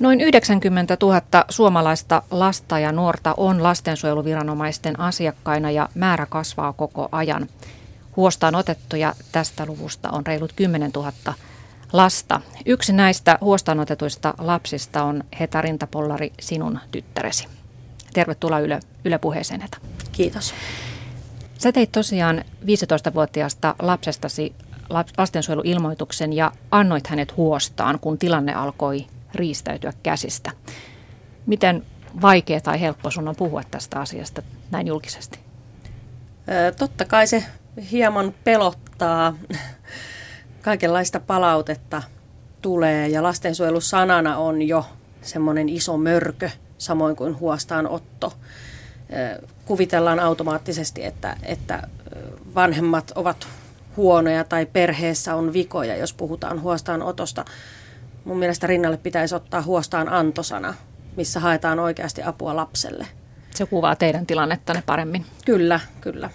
Noin 90 000 suomalaista lasta ja nuorta on lastensuojeluviranomaisten asiakkaina ja määrä kasvaa koko ajan. Huostaan otettuja tästä luvusta on reilut 10 000 lasta. Yksi näistä huostaanotetuista lapsista on Heta Rintapollari, sinun tyttäresi. Tervetuloa Yle, Yle puheeseen, Heta. Kiitos. Sä teit tosiaan 15-vuotiaasta lapsestasi lastensuojeluilmoituksen ja annoit hänet huostaan, kun tilanne alkoi riistäytyä käsistä. Miten vaikea tai helppo sun on puhua tästä asiasta näin julkisesti? totta kai se hieman pelottaa. Kaikenlaista palautetta tulee ja lastensuojelusanana on jo semmoinen iso mörkö, samoin kuin huostaanotto. Kuvitellaan automaattisesti, että, että vanhemmat ovat huonoja tai perheessä on vikoja, jos puhutaan huostaanotosta. Mun mielestä rinnalle pitäisi ottaa huostaan antosana, missä haetaan oikeasti apua lapselle. Se kuvaa teidän tilannettanne paremmin. Kyllä, kyllä.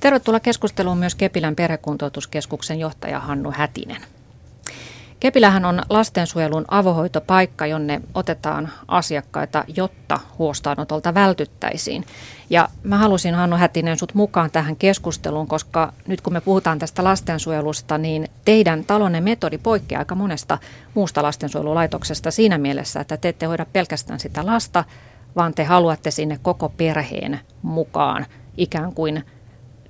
Tervetuloa keskusteluun myös Kepilän perhekuntoutuskeskuksen johtaja Hannu Hätinen. Kepilähän on lastensuojelun avohoitopaikka, jonne otetaan asiakkaita, jotta huostaanotolta vältyttäisiin. Ja mä halusin Hannu Hätinen sut mukaan tähän keskusteluun, koska nyt kun me puhutaan tästä lastensuojelusta, niin teidän talonne metodi poikkeaa aika monesta muusta lastensuojelulaitoksesta siinä mielessä, että te ette hoida pelkästään sitä lasta, vaan te haluatte sinne koko perheen mukaan ikään kuin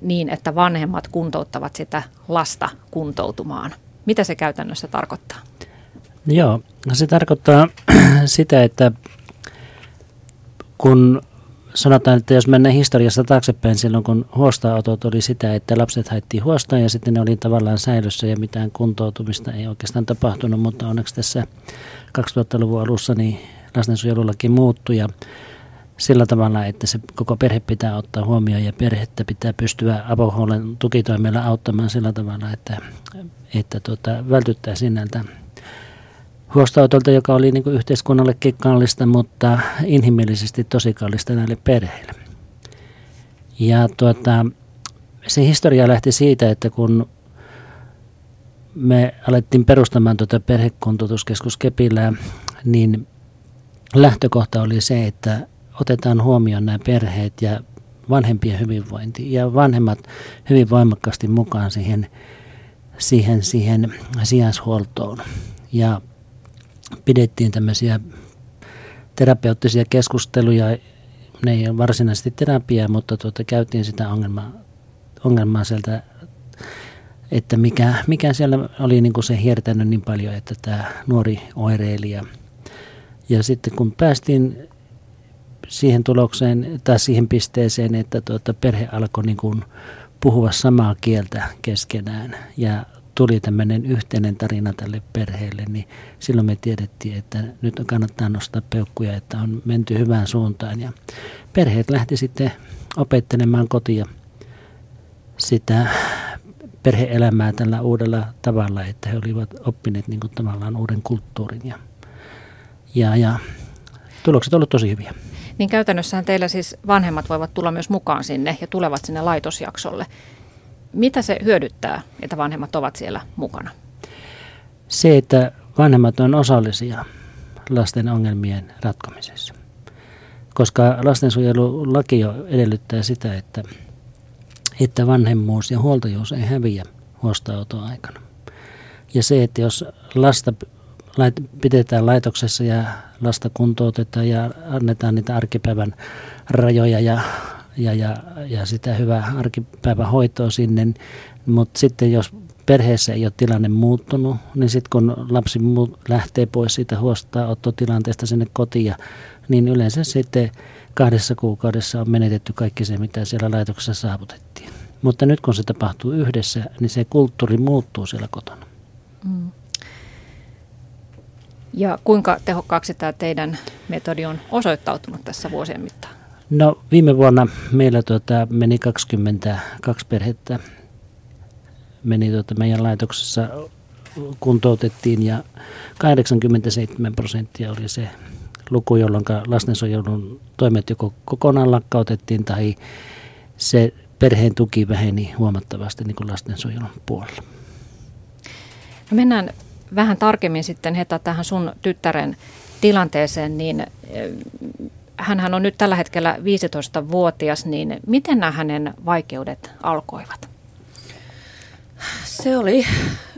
niin, että vanhemmat kuntouttavat sitä lasta kuntoutumaan. Mitä se käytännössä tarkoittaa? Joo, no se tarkoittaa sitä, että kun sanotaan, että jos mennään historiassa taaksepäin silloin, kun huostaanotot oli sitä, että lapset haettiin huostaan ja sitten ne oli tavallaan säilössä ja mitään kuntoutumista ei oikeastaan tapahtunut, mutta onneksi tässä 2000-luvun alussa niin lastensuojelullakin muuttui ja sillä tavalla, että se koko perhe pitää ottaa huomioon ja perhettä pitää pystyä avohuollon tukitoimella auttamaan sillä tavalla, että, että tuota, vältyttäisiin näiltä huostaanotolta, joka oli niin yhteiskunnallekin kallista, mutta inhimillisesti tosi kallista näille perheille. Ja tuota, se historia lähti siitä, että kun me alettiin perustamaan tuota perhekuntoutuskeskus Kepillä, niin lähtökohta oli se, että otetaan huomioon nämä perheet ja vanhempien hyvinvointi ja vanhemmat hyvin voimakkaasti mukaan siihen, siihen, siihen sijaishuoltoon. Ja pidettiin tämmöisiä terapeuttisia keskusteluja, ne ei ole varsinaisesti terapiaa, mutta tuota, käytiin sitä ongelmaa, ongelmaa sieltä, että mikä, mikä siellä oli niin kuin se hiertänyt niin paljon, että tämä nuori oireili. Ja, ja sitten kun päästiin siihen tulokseen tai siihen pisteeseen, että tuota, perhe alkoi niin kuin puhua samaa kieltä keskenään ja tuli tämmöinen yhteinen tarina tälle perheelle, niin silloin me tiedettiin, että nyt kannattaa nostaa peukkuja, että on menty hyvään suuntaan. Ja perheet lähti sitten opettelemaan kotia sitä perheelämää tällä uudella tavalla, että he olivat oppineet niin kuin tavallaan uuden kulttuurin ja, ja, ja tulokset ovat tosi hyviä. Niin käytännössähän teillä siis vanhemmat voivat tulla myös mukaan sinne ja tulevat sinne laitosjaksolle. Mitä se hyödyttää, että vanhemmat ovat siellä mukana? Se, että vanhemmat on osallisia lasten ongelmien ratkomisessa. Koska lastensuojelulaki jo edellyttää sitä, että, että vanhemmuus ja huoltajuus ei häviä huostaanoton aikana. Ja se, että jos lasta pidetään laitoksessa ja lasta kuntoutetaan ja annetaan niitä arkipäivän rajoja ja, ja, ja, ja sitä hyvää arkipäivän hoitoa sinne. Mutta sitten jos perheessä ei ole tilanne muuttunut, niin sitten kun lapsi lähtee pois siitä huostaanottotilanteesta sinne kotiin, niin yleensä sitten kahdessa kuukaudessa on menetetty kaikki se, mitä siellä laitoksessa saavutettiin. Mutta nyt kun se tapahtuu yhdessä, niin se kulttuuri muuttuu siellä kotona. Mm. Ja kuinka tehokkaaksi tämä teidän metodi on osoittautunut tässä vuosien mittaan? No viime vuonna meillä tuota, meni 22 perhettä meni tuota, meidän laitoksessa kuntoutettiin ja 87 prosenttia oli se luku, jolloin lastensuojelun toimet joko kokonaan lakkautettiin tai se perheen tuki väheni huomattavasti niin kuin lastensuojelun puolella. No mennään vähän tarkemmin sitten Heta tähän sun tyttären tilanteeseen, niin hän on nyt tällä hetkellä 15-vuotias, niin miten nämä hänen vaikeudet alkoivat? Se oli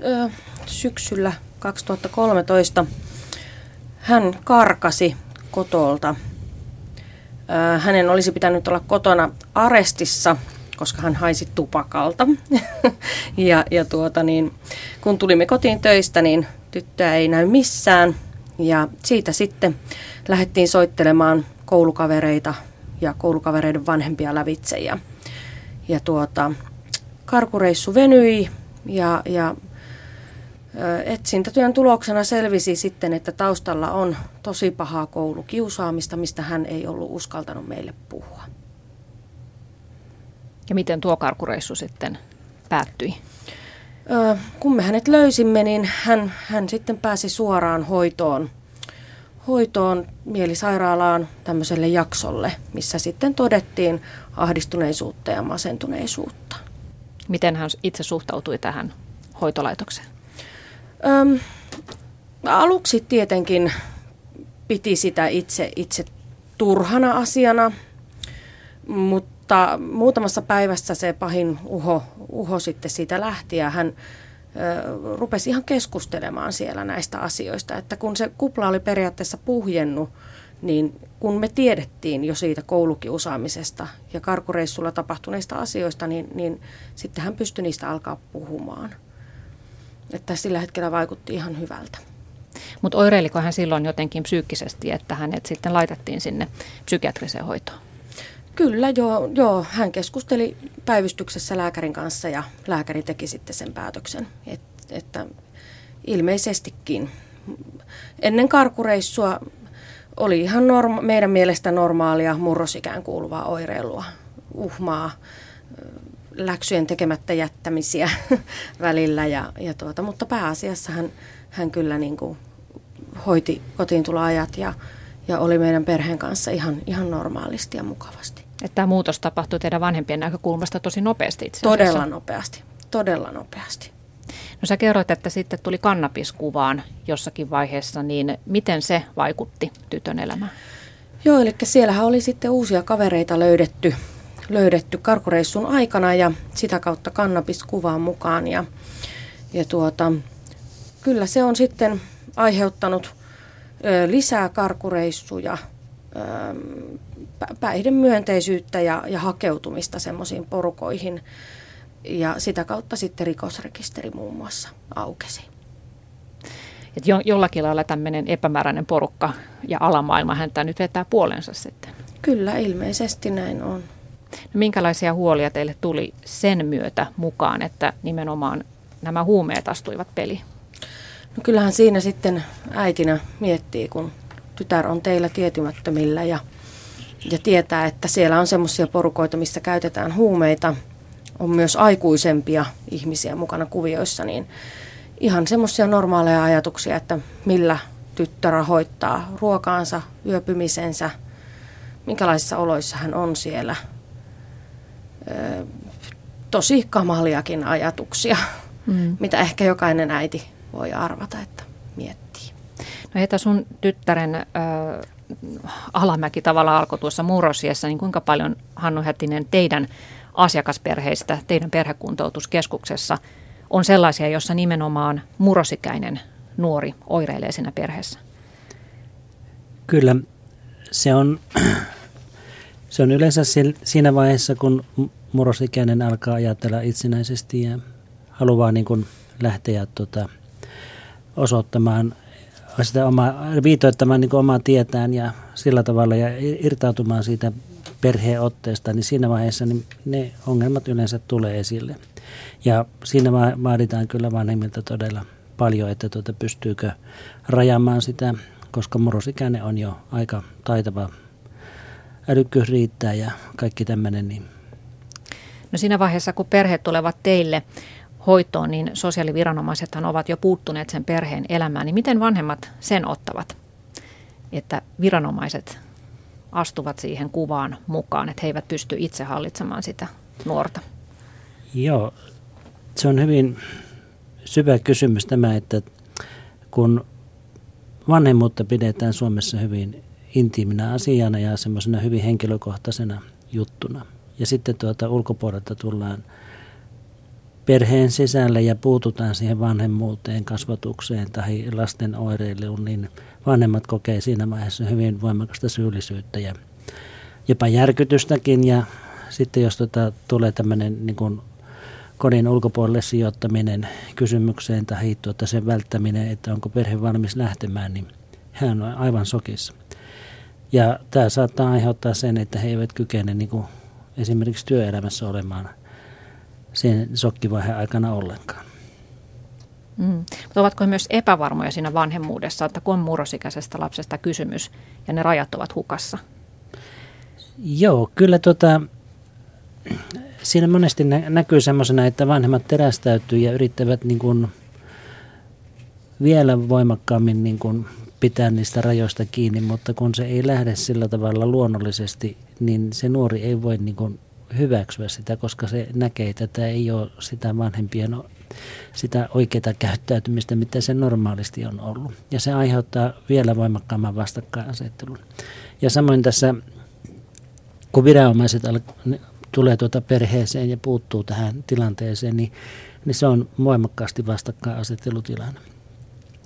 ö, syksyllä 2013. Hän karkasi kotolta. Ö, hänen olisi pitänyt olla kotona arestissa, koska hän haisi tupakalta. ja, ja tuota niin, kun tulimme kotiin töistä, niin tyttöä ei näy missään. Ja siitä sitten lähdettiin soittelemaan koulukavereita ja koulukavereiden vanhempia lävitse. Ja, ja tuota, karkureissu venyi ja, ja etsintätyön tuloksena selvisi sitten, että taustalla on tosi pahaa koulukiusaamista, mistä hän ei ollut uskaltanut meille puhua. Ja miten tuo karkureissu sitten päättyi? kun me hänet löysimme, niin hän, hän sitten pääsi suoraan hoitoon hoitoon mielisairaalaan tämmöiselle jaksolle, missä sitten todettiin ahdistuneisuutta ja masentuneisuutta. Miten hän itse suhtautui tähän hoitolaitokseen? Öm, aluksi tietenkin piti sitä itse, itse turhana asiana, mutta muutamassa päivässä se pahin uho, uho sitten siitä lähti ja hän rupesi ihan keskustelemaan siellä näistä asioista. Että kun se kupla oli periaatteessa puhjennut, niin kun me tiedettiin jo siitä koulukiusaamisesta ja karkureissulla tapahtuneista asioista, niin, niin sitten hän pystyi niistä alkaa puhumaan. Että sillä hetkellä vaikutti ihan hyvältä. Mutta oireiliko hän silloin jotenkin psyykkisesti, että hänet sitten laitettiin sinne psykiatriseen hoitoon? Kyllä, joo, joo. Hän keskusteli päivystyksessä lääkärin kanssa ja lääkäri teki sitten sen päätöksen, et, että ilmeisestikin ennen karkureissua oli ihan norma- meidän mielestä normaalia murrosikään kuuluvaa oireilua, uhmaa, läksyjen tekemättä jättämisiä välillä, ja, ja tuota, mutta pääasiassa hän, hän kyllä niin kuin hoiti kotiin ajat ja, ja oli meidän perheen kanssa ihan, ihan normaalisti ja mukavasti. Että tämä muutos tapahtui teidän vanhempien näkökulmasta tosi nopeasti itse asiassa. Todella nopeasti, todella nopeasti. No sä kerroit, että sitten tuli kannabiskuvaan jossakin vaiheessa, niin miten se vaikutti tytön elämään? Joo, eli siellähän oli sitten uusia kavereita löydetty, löydetty karkureissun aikana ja sitä kautta kannabiskuvaan mukaan. Ja, ja tuota, kyllä se on sitten aiheuttanut lisää karkureissuja, päihdemyönteisyyttä ja, ja hakeutumista semmoisiin porukoihin. Ja sitä kautta sitten rikosrekisteri muun muassa aukesi. Et jo, jollakin lailla tämmöinen epämääräinen porukka ja alamaailma häntä nyt vetää puolensa sitten. Kyllä, ilmeisesti näin on. No, minkälaisia huolia teille tuli sen myötä mukaan, että nimenomaan nämä huumeet astuivat peliin? No kyllähän siinä sitten äitinä miettii, kun tytär on teillä tietymättömillä ja ja tietää, että siellä on semmoisia porukoita, missä käytetään huumeita, on myös aikuisempia ihmisiä mukana kuvioissa, niin ihan semmoisia normaaleja ajatuksia, että millä tyttö rahoittaa ruokaansa, yöpymisensä, minkälaisissa oloissa hän on siellä. tosi kamaliakin ajatuksia, mm. mitä ehkä jokainen äiti voi arvata, että miettii. No Heta, sun tyttären äh, alamäki tavalla alkoi tuossa murrosiessa, niin kuinka paljon Hannu Hätinen teidän asiakasperheistä, teidän perhekuntoutuskeskuksessa on sellaisia, jossa nimenomaan murrosikäinen nuori oireilee siinä perheessä? Kyllä, se on, se on yleensä siinä vaiheessa, kun murrosikäinen alkaa ajatella itsenäisesti ja haluaa niin kuin lähteä tuota, osoittamaan sitä omaa, viitoittamaan niin omaa tietään ja sillä tavalla ja irtautumaan siitä perheotteesta, niin siinä vaiheessa niin ne ongelmat yleensä tulee esille. Ja siinä vaaditaan kyllä vanhemmilta todella paljon, että tuota pystyykö rajamaan sitä, koska murrosikäinen on jo aika taitava. Älykkyys riittää ja kaikki tämmöinen. Niin. No siinä vaiheessa, kun perheet tulevat teille, hoitoon, niin sosiaaliviranomaisethan ovat jo puuttuneet sen perheen elämään. Niin miten vanhemmat sen ottavat, että viranomaiset astuvat siihen kuvaan mukaan, että he eivät pysty itse hallitsemaan sitä nuorta? Joo, se on hyvin syvä kysymys tämä, että kun vanhemmuutta pidetään Suomessa hyvin intiiminä asiana ja semmoisena hyvin henkilökohtaisena juttuna. Ja sitten tuota ulkopuolelta tullaan perheen sisälle ja puututaan siihen vanhemmuuteen, kasvatukseen tai lasten oireiluun, niin vanhemmat kokee siinä vaiheessa hyvin voimakasta syyllisyyttä ja jopa järkytystäkin. Ja sitten jos tuota, tulee tämmöinen niin kuin kodin ulkopuolelle sijoittaminen kysymykseen tai tuota sen välttäminen, että onko perhe valmis lähtemään, niin hän on aivan sokissa. Ja tämä saattaa aiheuttaa sen, että he eivät kykene niin kuin esimerkiksi työelämässä olemaan sen sokkivaiheen aikana ollenkaan. Mm. Mutta ovatko he myös epävarmoja siinä vanhemmuudessa, että kun on murrosikäisestä lapsesta kysymys ja ne rajat ovat hukassa? Joo, kyllä tota, siinä monesti nä- näkyy semmoisena, että vanhemmat terästäytyy ja yrittävät niin kuin vielä voimakkaammin niin kuin pitää niistä rajoista kiinni, mutta kun se ei lähde sillä tavalla luonnollisesti, niin se nuori ei voi niin kuin hyväksyä sitä, koska se näkee, että tämä ei ole sitä vanhempien sitä oikeaa käyttäytymistä, mitä se normaalisti on ollut. Ja se aiheuttaa vielä voimakkaamman vastakkainasettelun. Ja samoin tässä, kun viranomaiset tulee tuota perheeseen ja puuttuu tähän tilanteeseen, niin, niin se on voimakkaasti vastakkainasettelutilanne.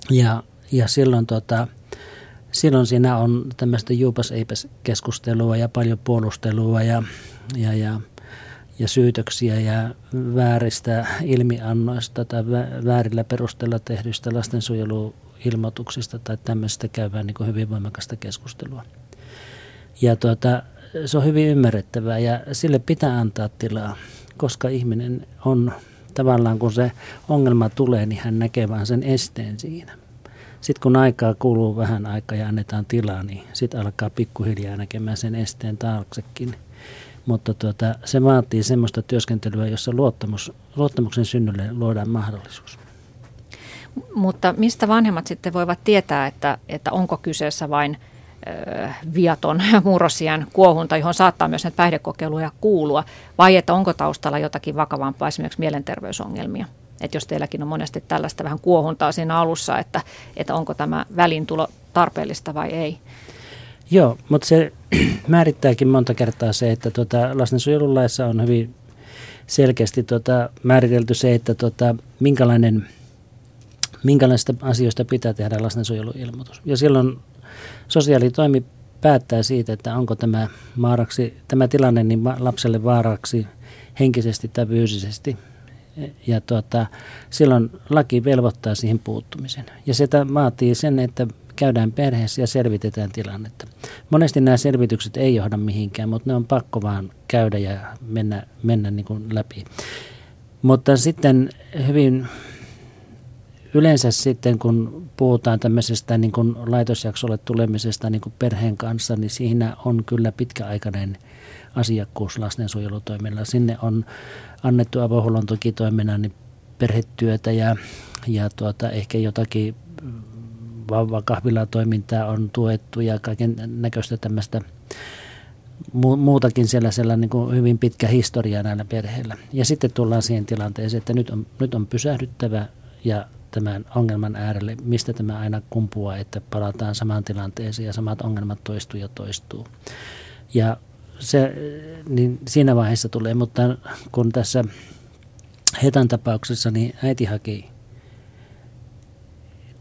Ja, ja silloin, tota, silloin siinä on tämmöistä juupas eipäs keskustelua ja paljon puolustelua ja, ja, ja, ja syytöksiä ja vääristä ilmiannoista tai väärillä perusteella tehdyistä lastensuojeluilmoituksista tai tämmöistä käydään niin hyvin voimakasta keskustelua. Ja tuota, se on hyvin ymmärrettävää ja sille pitää antaa tilaa, koska ihminen on tavallaan kun se ongelma tulee, niin hän näkee vain sen esteen siinä. Sitten kun aikaa kuluu vähän aikaa ja annetaan tilaa, niin sitten alkaa pikkuhiljaa näkemään sen esteen taaksekin. Mutta tuota, se vaatii semmoista työskentelyä, jossa luottamus, luottamuksen synnylle luodaan mahdollisuus. Mutta mistä vanhemmat sitten voivat tietää, että, että onko kyseessä vain – viaton murrosian kuohunta, johon saattaa myös näitä päihdekokeiluja kuulua, vai että onko taustalla jotakin vakavampaa, esimerkiksi mielenterveysongelmia. Että jos teilläkin on monesti tällaista vähän kuohuntaa siinä alussa, että, että onko tämä välintulo tarpeellista vai ei. Joo, mutta se määrittääkin monta kertaa se, että tuota, lastensuojelulaissa on hyvin selkeästi tuota, määritelty se, että tuota, minkälainen, minkälaista asioista pitää tehdä lastensuojeluilmoitus. Ja silloin sosiaalitoimi päättää siitä, että onko tämä, vaaraksi, tämä tilanne niin lapselle vaaraksi henkisesti tai fyysisesti. Ja tuota, silloin laki velvoittaa siihen puuttumisen. Ja se vaatii sen, että käydään perheessä ja selvitetään tilannetta. Monesti nämä selvitykset ei johda mihinkään, mutta ne on pakko vaan käydä ja mennä, mennä niin kuin läpi. Mutta sitten hyvin yleensä sitten kun puhutaan tämmöisestä niin kuin laitosjaksolle tulemisesta niin kuin perheen kanssa, niin siinä on kyllä pitkäaikainen asiakkuus lastensuojelutoiminnalla. Sinne on annettu avohuollon tukitoiminnan niin perhetyötä ja, ja tuota, ehkä jotakin vauvakahvilatoimintaa on tuettu ja kaiken näköistä tämmöistä muutakin sellaisella niin kuin hyvin pitkä historia näillä perheillä. Ja sitten tullaan siihen tilanteeseen, että nyt on, nyt on pysähdyttävä ja tämän ongelman äärelle, mistä tämä aina kumpuaa, että palataan samaan tilanteeseen ja samat ongelmat toistuu ja toistuu. Ja se, niin siinä vaiheessa tulee, mutta kun tässä Hetan tapauksessa niin äiti haki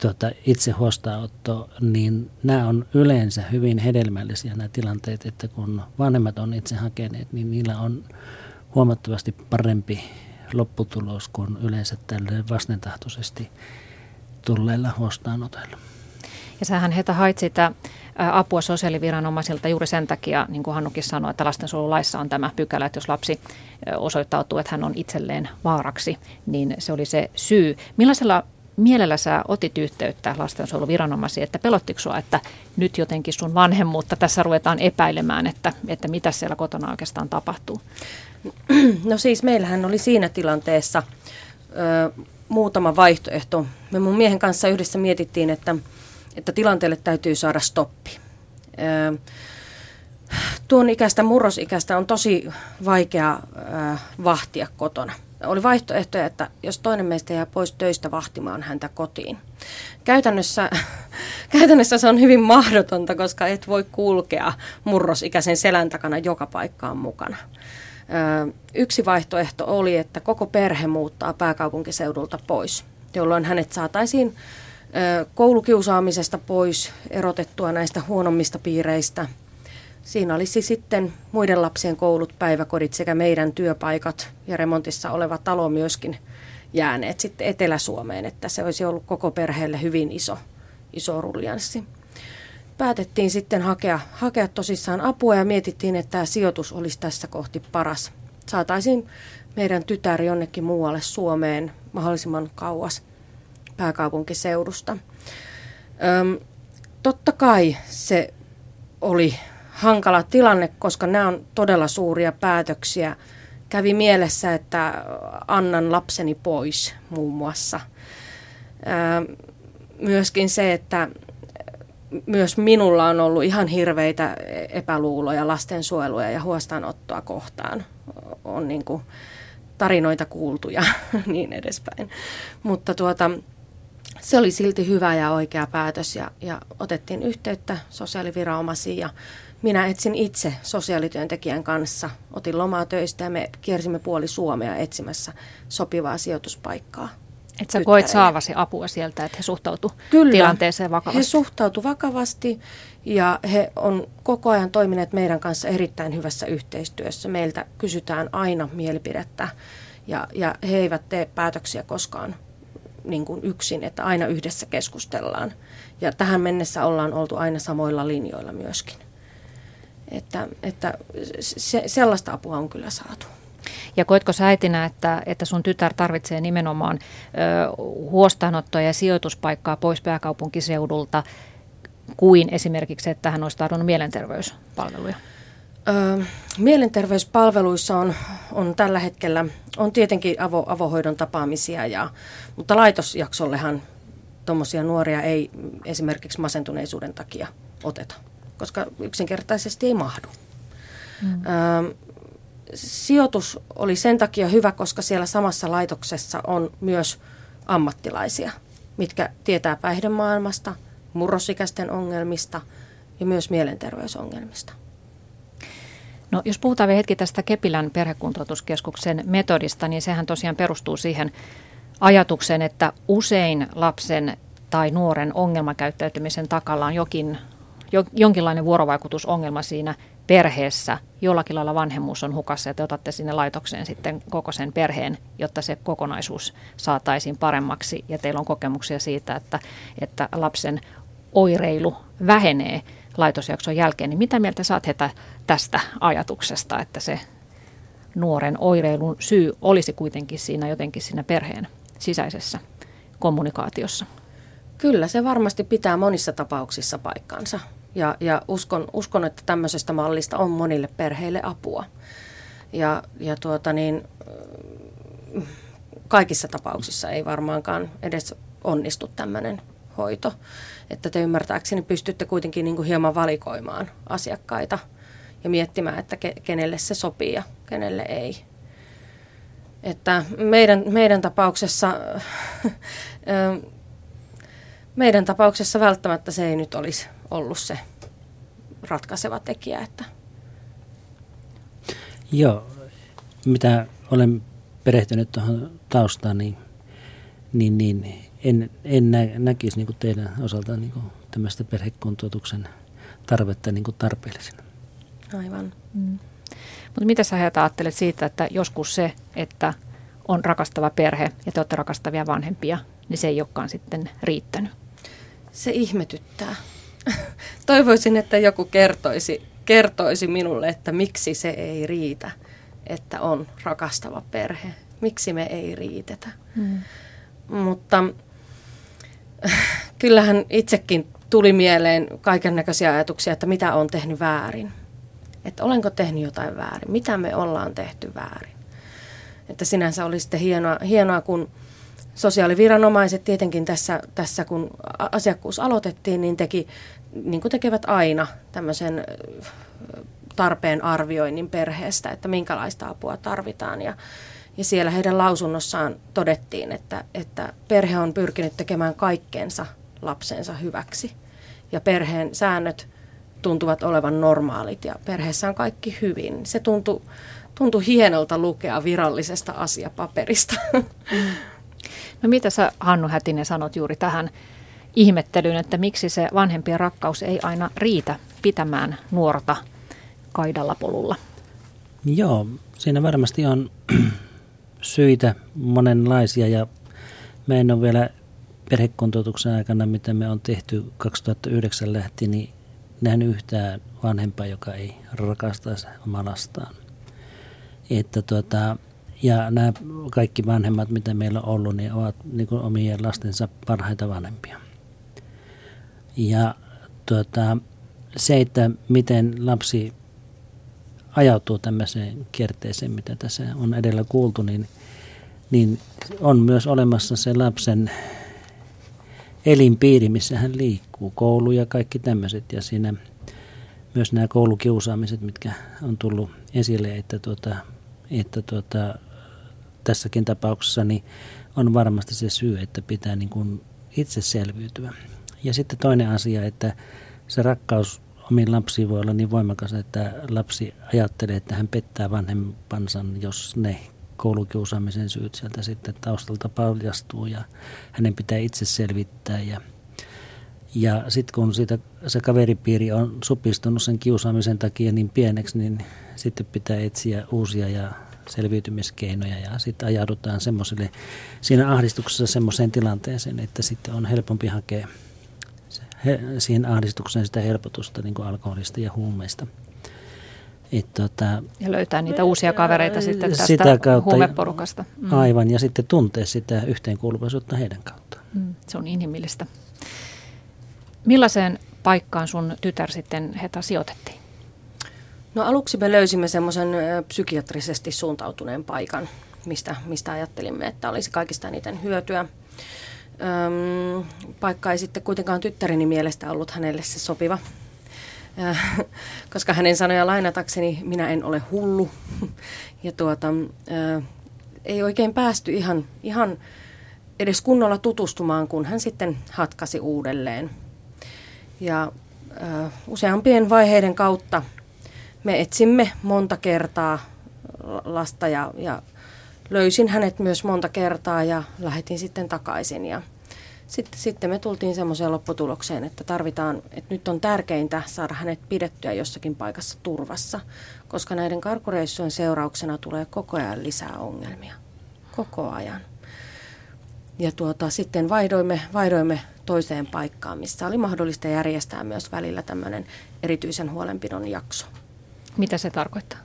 tuota, itse huostaanotto, niin nämä on yleensä hyvin hedelmällisiä nämä tilanteet, että kun vanhemmat on itse hakeneet, niin niillä on huomattavasti parempi lopputulos kuin yleensä tälle vastentahtoisesti tulleilla huostaanotoilla. Ja sähän Heta hait sitä apua sosiaaliviranomaisilta juuri sen takia, niin kuin Hannukin sanoi, että lastensuojelulaissa on tämä pykälä, että jos lapsi osoittautuu, että hän on itselleen vaaraksi, niin se oli se syy. Millaisella mielellä sä otit yhteyttä lastensuojeluviranomaisiin, että pelottiko sua, että nyt jotenkin sun vanhemmuutta tässä ruvetaan epäilemään, että, että mitä siellä kotona oikeastaan tapahtuu? No siis meillähän oli siinä tilanteessa ö, muutama vaihtoehto. Me mun miehen kanssa yhdessä mietittiin, että, että tilanteelle täytyy saada stoppi. Tuon ikäistä, murrosikäistä on tosi vaikea vahtia kotona. oli vaihtoehtoja, että jos toinen meistä jää pois töistä vahtimaan häntä kotiin. Käytännössä, käytännössä se on hyvin mahdotonta, koska et voi kulkea murrosikäisen selän takana joka paikkaan mukana. Yksi vaihtoehto oli, että koko perhe muuttaa pääkaupunkiseudulta pois, jolloin hänet saataisiin koulukiusaamisesta pois, erotettua näistä huonommista piireistä. Siinä olisi sitten muiden lapsien koulut, päiväkodit sekä meidän työpaikat ja remontissa oleva talo myöskin jääneet sitten Etelä-Suomeen, että se olisi ollut koko perheelle hyvin iso, iso ruljanssi. Päätettiin sitten hakea, hakea tosissaan apua ja mietittiin, että tämä sijoitus olisi tässä kohti paras. Saataisiin meidän tytär jonnekin muualle Suomeen mahdollisimman kauas – pääkaupunkiseudusta. Öm, totta kai se oli hankala tilanne, koska nämä on todella suuria päätöksiä. Kävi mielessä, että annan lapseni pois muun muassa. Öm, myöskin se, että myös minulla on ollut ihan hirveitä epäluuloja lastensuojelua ja huostaanottoa kohtaan. On niin kuin tarinoita kuultu ja niin edespäin. Mutta tuota, se oli silti hyvä ja oikea päätös ja, ja otettiin yhteyttä sosiaaliviranomaisiin ja minä etsin itse sosiaalityöntekijän kanssa. Otin lomaa töistä ja me kiersimme puoli Suomea etsimässä sopivaa sijoituspaikkaa. Että sä koit saavasi apua sieltä, että he suhtautu Kyllä, tilanteeseen vakavasti? he suhtautu vakavasti ja he on koko ajan toimineet meidän kanssa erittäin hyvässä yhteistyössä. Meiltä kysytään aina mielipidettä ja, ja he eivät tee päätöksiä koskaan niin kuin yksin, että aina yhdessä keskustellaan. Ja tähän mennessä ollaan oltu aina samoilla linjoilla myöskin. Että, että se, sellaista apua on kyllä saatu. Ja koetko sä äitinä, että, että sun tytär tarvitsee nimenomaan ö, huostaanottoa ja sijoituspaikkaa pois pääkaupunkiseudulta kuin esimerkiksi, että hän olisi tarvinnut mielenterveyspalveluja? Ö, mielenterveyspalveluissa on, on tällä hetkellä, on tietenkin avo, avohoidon tapaamisia, ja, mutta laitosjaksollehan tuommoisia nuoria ei esimerkiksi masentuneisuuden takia oteta, koska yksinkertaisesti ei mahdu. Mm. Ö, sijoitus oli sen takia hyvä, koska siellä samassa laitoksessa on myös ammattilaisia, mitkä tietää päihdemaailmasta, murrosikäisten ongelmista ja myös mielenterveysongelmista. No, jos puhutaan vielä hetki tästä Kepilän perhekuntoutuskeskuksen metodista, niin sehän tosiaan perustuu siihen ajatukseen, että usein lapsen tai nuoren ongelmakäyttäytymisen takalla on jokin, jo, jonkinlainen vuorovaikutusongelma siinä perheessä. Jollakin lailla vanhemmuus on hukassa ja te otatte sinne laitokseen sitten koko sen perheen, jotta se kokonaisuus saataisiin paremmaksi. Ja teillä on kokemuksia siitä, että, että lapsen oireilu vähenee laitosjakson jälkeen, niin mitä mieltä saat hetä tästä ajatuksesta, että se nuoren oireilun syy olisi kuitenkin siinä jotenkin siinä perheen sisäisessä kommunikaatiossa? Kyllä, se varmasti pitää monissa tapauksissa paikkansa. Ja, ja uskon, uskon, että tämmöisestä mallista on monille perheille apua. Ja, ja tuota niin, kaikissa tapauksissa ei varmaankaan edes onnistu tämmöinen hoito. Että te ymmärtääkseni pystytte kuitenkin niin kuin hieman valikoimaan asiakkaita ja miettimään, että ke, kenelle se sopii ja kenelle ei. Että meidän, meidän tapauksessa meidän tapauksessa välttämättä se ei nyt olisi ollut se ratkaiseva tekijä. Että. Joo, mitä olen perehtynyt tuohon taustaan, niin, niin, niin en, en nä, näkisi niin kuin teidän osaltaan niin kuin tämmöistä perhekuntoutuksen tarvetta niin kuin tarpeellisena. Aivan. Mm. Mutta mitä sä ajattelet siitä, että joskus se, että on rakastava perhe ja te olette rakastavia vanhempia, niin se ei olekaan sitten riittänyt? Se ihmetyttää. Toivoisin, että joku kertoisi, kertoisi minulle, että miksi se ei riitä, että on rakastava perhe. Miksi me ei riitetä. Mm. Mutta kyllähän itsekin tuli mieleen kaiken näköisiä ajatuksia, että mitä on tehnyt väärin. Että olenko tehnyt jotain väärin, mitä me ollaan tehty väärin. Että sinänsä oli sitten hienoa, hienoa kun sosiaaliviranomaiset tietenkin tässä, tässä, kun asiakkuus aloitettiin, niin teki, niin kuin tekevät aina, tämmöisen tarpeen arvioinnin perheestä, että minkälaista apua tarvitaan. Ja, Ja siellä heidän lausunnossaan todettiin, että, että perhe on pyrkinyt tekemään kaikkeensa lapsensa hyväksi. Ja perheen säännöt tuntuvat olevan normaalit ja perheessä on kaikki hyvin. Se tuntui, tuntui hienolta lukea virallisesta asiapaperista. No mitä sä Hannu Hätinen sanot juuri tähän ihmettelyyn, että miksi se vanhempien rakkaus ei aina riitä pitämään nuorta kaidalla polulla? Joo, siinä varmasti on syitä monenlaisia ja mä en ole vielä perhekuntoutuksen aikana, mitä me on tehty 2009 lähtien, niin nähnyt yhtään vanhempaa, joka ei rakastaisi omaa lastaan. Että tuota, ja nämä kaikki vanhemmat, mitä meillä on ollut, niin ovat niin kuin omien lastensa parhaita vanhempia. Ja tuota, se, että miten lapsi ajautuu tämmöiseen kierteeseen, mitä tässä on edellä kuultu, niin, niin on myös olemassa se lapsen elinpiiri, missä hän liikkuu, koulu ja kaikki tämmöiset. Ja siinä myös nämä koulukiusaamiset, mitkä on tullut esille, että, tuota, että tuota, tässäkin tapauksessa niin on varmasti se syy, että pitää niin kuin itse selviytyä. Ja sitten toinen asia, että se rakkaus omiin lapsiin voi olla niin voimakas, että lapsi ajattelee, että hän pettää vanhempansa, jos ne koulukiusaamisen syyt sieltä sitten taustalta paljastuu ja hänen pitää itse selvittää. Ja, ja sitten kun siitä, se kaveripiiri on supistunut sen kiusaamisen takia niin pieneksi, niin sitten pitää etsiä uusia ja selviytymiskeinoja ja sitten ajaudutaan semmoiselle, siinä ahdistuksessa semmoiseen tilanteeseen, että sitten on helpompi hakea he, siihen ahdistukseen sitä helpotusta niin kuin alkoholista ja huumeista. Et, tota, ja löytää niitä uusia kavereita sitten tästä sitä kautta, huumeporukasta. Mm. Aivan, ja sitten tuntee sitä yhteenkuuluvaisuutta heidän kautta. Mm, se on inhimillistä. Millaiseen paikkaan sun tytär sitten Heta sijoitettiin? No aluksi me löysimme semmoisen psykiatrisesti suuntautuneen paikan, mistä, mistä ajattelimme, että olisi kaikista eniten hyötyä. Öm, paikka ei sitten kuitenkaan tyttäreni mielestä ollut hänelle se sopiva, äh, koska hänen sanoja lainatakseni minä en ole hullu. ja tuota, äh, ei oikein päästy ihan, ihan edes kunnolla tutustumaan, kun hän sitten hatkasi uudelleen. Ja äh, useampien vaiheiden kautta me etsimme monta kertaa lasta ja, ja löysin hänet myös monta kertaa ja lähetin sitten takaisin. Ja sitten, sitten me tultiin semmoiseen lopputulokseen, että tarvitaan, että nyt on tärkeintä saada hänet pidettyä jossakin paikassa turvassa, koska näiden karkureissujen seurauksena tulee koko ajan lisää ongelmia. Koko ajan. Ja tuota, sitten vaihdoimme, vaihdoimme toiseen paikkaan, missä oli mahdollista järjestää myös välillä tämmöinen erityisen huolenpidon jakso. Mitä se tarkoittaa?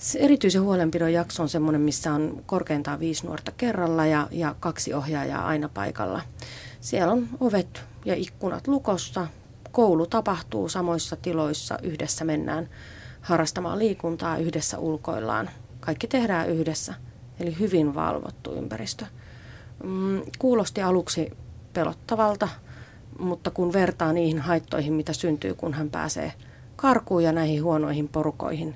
Se erityisen huolenpidon jakso on semmoinen, missä on korkeintaan viisi nuorta kerralla ja, ja kaksi ohjaajaa aina paikalla. Siellä on ovet ja ikkunat lukossa. Koulu tapahtuu samoissa tiloissa. Yhdessä mennään harrastamaan liikuntaa, yhdessä ulkoillaan. Kaikki tehdään yhdessä. Eli hyvin valvottu ympäristö. Mm, kuulosti aluksi pelottavalta, mutta kun vertaa niihin haittoihin, mitä syntyy, kun hän pääsee karkuun ja näihin huonoihin porukoihin,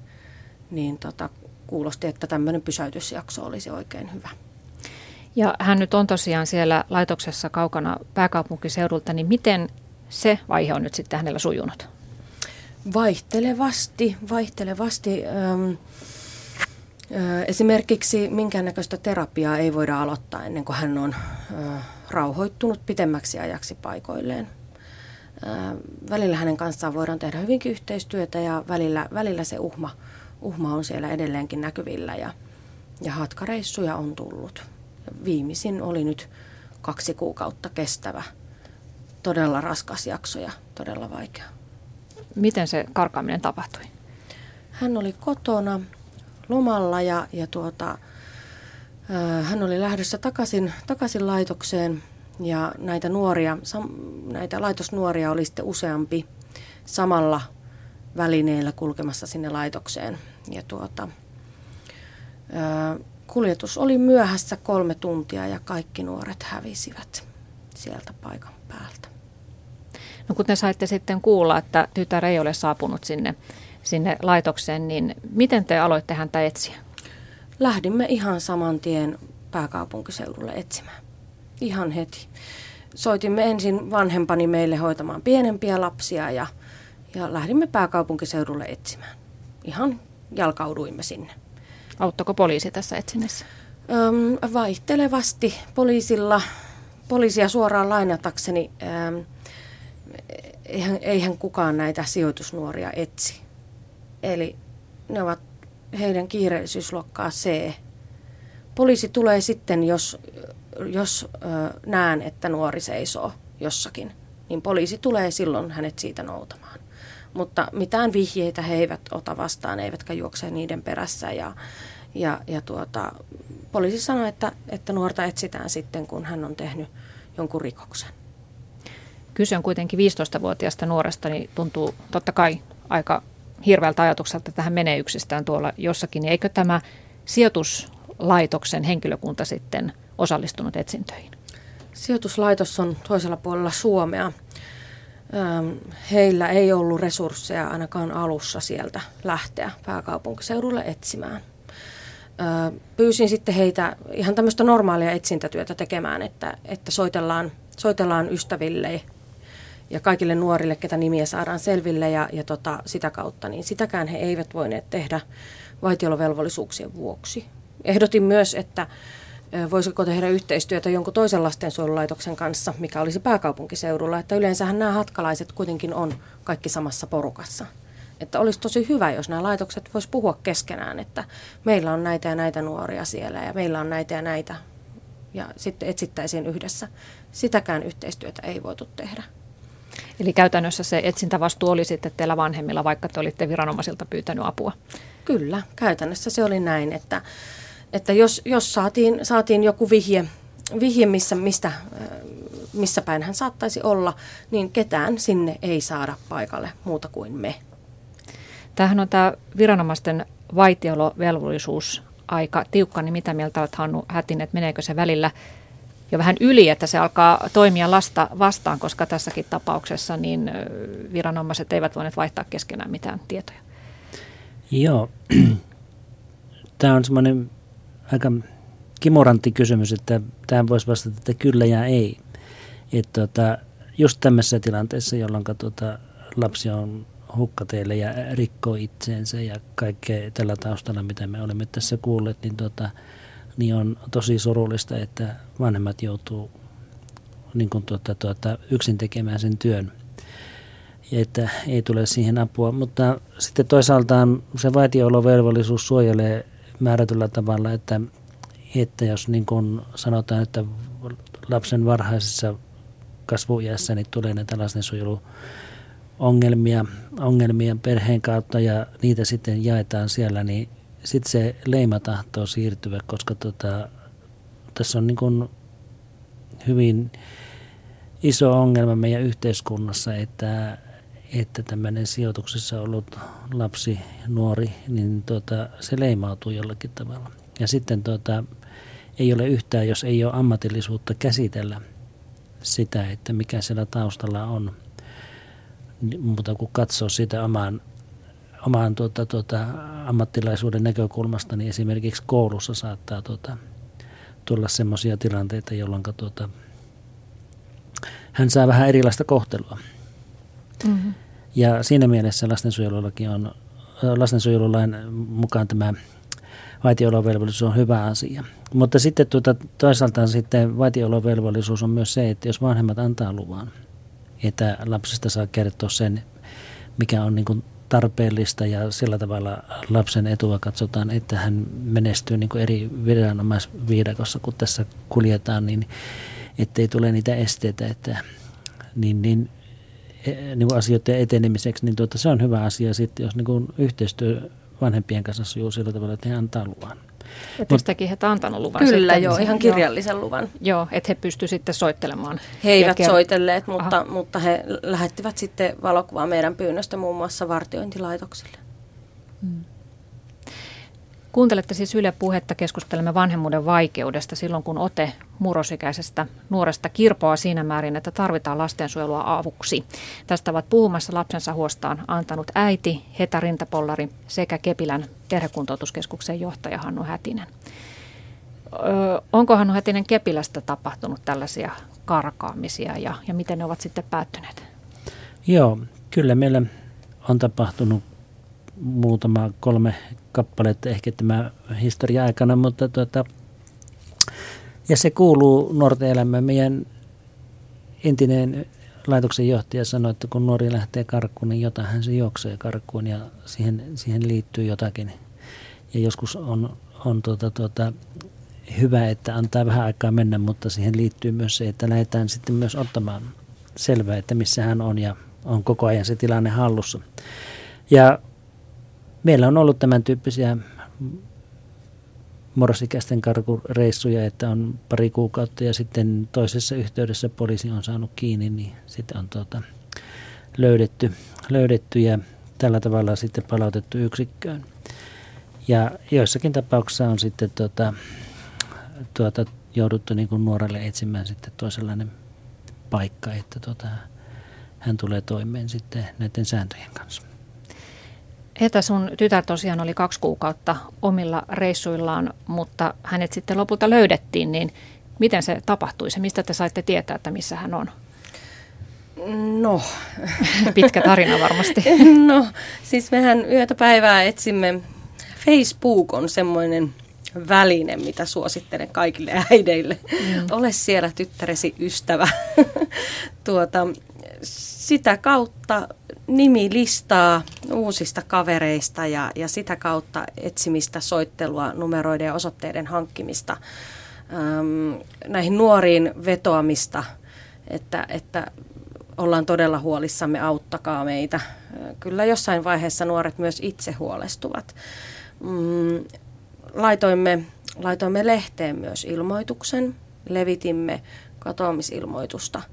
niin tota, kuulosti, että tämmöinen pysäytysjakso olisi oikein hyvä. Ja hän nyt on tosiaan siellä laitoksessa kaukana pääkaupunkiseudulta, niin miten se vaihe on nyt sitten hänellä sujunut? Vaihtelevasti, vaihtelevasti. esimerkiksi minkäännäköistä terapiaa ei voida aloittaa ennen kuin hän on rauhoittunut pitemmäksi ajaksi paikoilleen. välillä hänen kanssaan voidaan tehdä hyvinkin yhteistyötä ja välillä, välillä se uhma, uhma on siellä edelleenkin näkyvillä ja, ja hatkareissuja on tullut viimeisin oli nyt kaksi kuukautta kestävä, todella raskas jakso ja todella vaikea. Miten se karkaaminen tapahtui? Hän oli kotona lomalla ja, ja tuota, hän oli lähdössä takaisin, takaisin laitokseen ja näitä nuoria, sam, näitä laitosnuoria oli sitten useampi samalla välineellä kulkemassa sinne laitokseen. Ja tuota, Kuljetus oli myöhässä kolme tuntia ja kaikki nuoret hävisivät sieltä paikan päältä. No kuten saitte sitten kuulla, että tytär ei ole saapunut sinne, sinne laitokseen, niin miten te aloitte häntä etsiä? lähdimme ihan saman tien pääkaupunkiseudulle etsimään. Ihan heti. Soitimme ensin vanhempani meille hoitamaan pienempiä lapsia ja, ja lähdimme pääkaupunkiseudulle etsimään. Ihan jalkauduimme sinne. Auttako poliisi tässä etsinnässä? Öm, vaihtelevasti poliisilla, poliisia suoraan lainatakseni, öm, eihän, eihän kukaan näitä sijoitusnuoria etsi. Eli ne ovat heidän kiireellisyysluokkaa C. Poliisi tulee sitten, jos, jos ö, näen, että nuori seisoo jossakin, niin poliisi tulee silloin hänet siitä noutamaan. Mutta mitään vihjeitä he eivät ota vastaan, eivätkä juokse niiden perässä. Ja, ja, ja tuota, poliisi sanoi, että, että nuorta etsitään sitten, kun hän on tehnyt jonkun rikoksen. Kyse on kuitenkin 15-vuotiaasta nuoresta, niin tuntuu totta kai aika hirveältä ajatukselta, että tähän menee yksistään tuolla jossakin. Niin eikö tämä sijoituslaitoksen henkilökunta sitten osallistunut etsintöihin? Sijoituslaitos on toisella puolella Suomea. Heillä ei ollut resursseja ainakaan alussa sieltä lähteä pääkaupunkiseudulle etsimään. Pyysin sitten heitä ihan tämmöistä normaalia etsintätyötä tekemään, että, että soitellaan, soitellaan ystäville ja kaikille nuorille, ketä nimiä saadaan selville ja, ja tota, sitä kautta, niin sitäkään he eivät voineet tehdä vaitiolovelvollisuuksien vuoksi. Ehdotin myös, että voisiko tehdä yhteistyötä jonkun toisen lastensuojelulaitoksen kanssa, mikä olisi pääkaupunkiseudulla, että yleensähän nämä hatkalaiset kuitenkin on kaikki samassa porukassa. Että olisi tosi hyvä, jos nämä laitokset vois puhua keskenään, että meillä on näitä ja näitä nuoria siellä ja meillä on näitä ja näitä ja sitten etsittäisiin yhdessä. Sitäkään yhteistyötä ei voitu tehdä. Eli käytännössä se etsintävastuu oli sitten teillä vanhemmilla, vaikka te olitte viranomaisilta pyytänyt apua? Kyllä, käytännössä se oli näin, että, että jos, jos saatiin, saatiin joku vihje, vihje missä, mistä, missä päin hän saattaisi olla, niin ketään sinne ei saada paikalle muuta kuin me. Tämähän on tämä viranomaisten vaitiolovelvollisuus aika tiukka, niin mitä mieltä olet Hannu Hätin, että meneekö se välillä jo vähän yli, että se alkaa toimia lasta vastaan, koska tässäkin tapauksessa niin viranomaiset eivät voineet vaihtaa keskenään mitään tietoja. Joo, tämä on semmoinen aika kimurantti kysymys, että tähän voisi vastata, että kyllä ja ei. Että tota, just tämmöisessä tilanteessa, jolloin tota, lapsi on hukkateille ja rikkoo itseensä ja kaikkea tällä taustalla, mitä me olemme tässä kuulleet, niin tota, niin on tosi surullista, että vanhemmat joutuu niin kuin tuota, tuota, yksin tekemään sen työn ja että ei tule siihen apua. Mutta sitten toisaalta se vaitiolovelvollisuus suojelee määrätyllä tavalla, että, että jos niin kuin sanotaan, että lapsen varhaisessa kasvuiässä niin tulee näitä lastensuojelu ongelmia, ongelmia perheen kautta ja niitä sitten jaetaan siellä, niin sitten se leima tahtoo siirtyä, koska tota, tässä on niin kuin hyvin iso ongelma meidän yhteiskunnassa, että, että tämmöinen sijoituksessa ollut lapsi, nuori, niin tota, se leimautuu jollakin tavalla. Ja sitten tota, ei ole yhtään, jos ei ole ammatillisuutta käsitellä sitä, että mikä siellä taustalla on, niin mutta kun katsoo sitä omaan omaan tuota, tuota, ammattilaisuuden näkökulmasta, niin esimerkiksi koulussa saattaa tuota, tulla sellaisia tilanteita, jolloin tuota, hän saa vähän erilaista kohtelua. Mm-hmm. Ja siinä mielessä lastensuojelullakin on, lastensuojelulain mukaan tämä vaitiolovelvollisuus on hyvä asia. Mutta sitten tuota, toisaalta sitten vaitiolovelvollisuus on myös se, että jos vanhemmat antaa luvan, että lapsesta saa kertoa sen, mikä on niin kuin tarpeellista ja sillä tavalla lapsen etua katsotaan, että hän menestyy niin kuin eri viranomaisviidakossa, kun tässä kuljetaan, niin ettei tule niitä esteitä, että niin, niin, niin kuin asioiden etenemiseksi, niin tuota, se on hyvä asia sitten, jos niin kuin yhteistyö vanhempien kanssa sujuu sillä tavalla, että he antaa luvan. Ja tästäkin he antanut luvan. Kyllä sitten, joo, ihan kirjallisen joo, luvan. Joo, että he pystyivät sitten soittelemaan. He eivät ker- soitelleet, mutta, mutta he lähettivät sitten valokuvaa meidän pyynnöstä muun muassa vartiointilaitoksille. Hmm. Kuuntelette siis Yle Puhetta, keskustelemme vanhemmuuden vaikeudesta silloin, kun ote murrosikäisestä nuoresta kirpoaa siinä määrin, että tarvitaan lastensuojelua avuksi. Tästä ovat puhumassa lapsensa huostaan antanut äiti Heta Rintapollari sekä Kepilän perhekuntoutuskeskuksen johtaja Hannu Hätinen. Öö, onko Hannu Hätinen Kepilästä tapahtunut tällaisia karkaamisia ja, ja miten ne ovat sitten päättyneet? Joo, kyllä meillä on tapahtunut muutama kolme kappaletta ehkä tämä historia aikana, mutta tuota, ja se kuuluu nuorten elämään. Meidän entinen laitoksen johtaja sanoi, että kun nuori lähtee karkuun, niin jotain se juoksee karkuun ja siihen, siihen liittyy jotakin. Ja joskus on, on tuota, tuota, hyvä, että antaa vähän aikaa mennä, mutta siihen liittyy myös se, että lähdetään sitten myös ottamaan selvää, että missä hän on ja on koko ajan se tilanne hallussa. Ja meillä on ollut tämän tyyppisiä morsikäisten karkureissuja, että on pari kuukautta ja sitten toisessa yhteydessä poliisi on saanut kiinni, niin sitten on tuota, löydetty, löydetty ja tällä tavalla sitten palautettu yksikköön. Ja joissakin tapauksissa on sitten tuota, tuota, jouduttu niin kuin nuorelle etsimään sitten toisenlainen paikka, että tuota, hän tulee toimeen sitten näiden sääntöjen kanssa. Etä sun tytär tosiaan oli kaksi kuukautta omilla reissuillaan, mutta hänet sitten lopulta löydettiin, niin miten se tapahtui? Se, mistä te saitte tietää, että missä hän on? No. Pitkä tarina varmasti. No, siis mehän yötä päivää etsimme. Facebook on semmoinen väline, mitä suosittelen kaikille äideille. Mm. Ole siellä tyttäresi ystävä. tuota, sitä kautta nimilistaa uusista kavereista ja, ja sitä kautta etsimistä, soittelua, numeroiden ja osoitteiden hankkimista, äm, näihin nuoriin vetoamista, että, että ollaan todella huolissamme, auttakaa meitä. Kyllä jossain vaiheessa nuoret myös itse huolestuvat. Mm, laitoimme, laitoimme lehteen myös ilmoituksen, levitimme katoamisilmoitusta –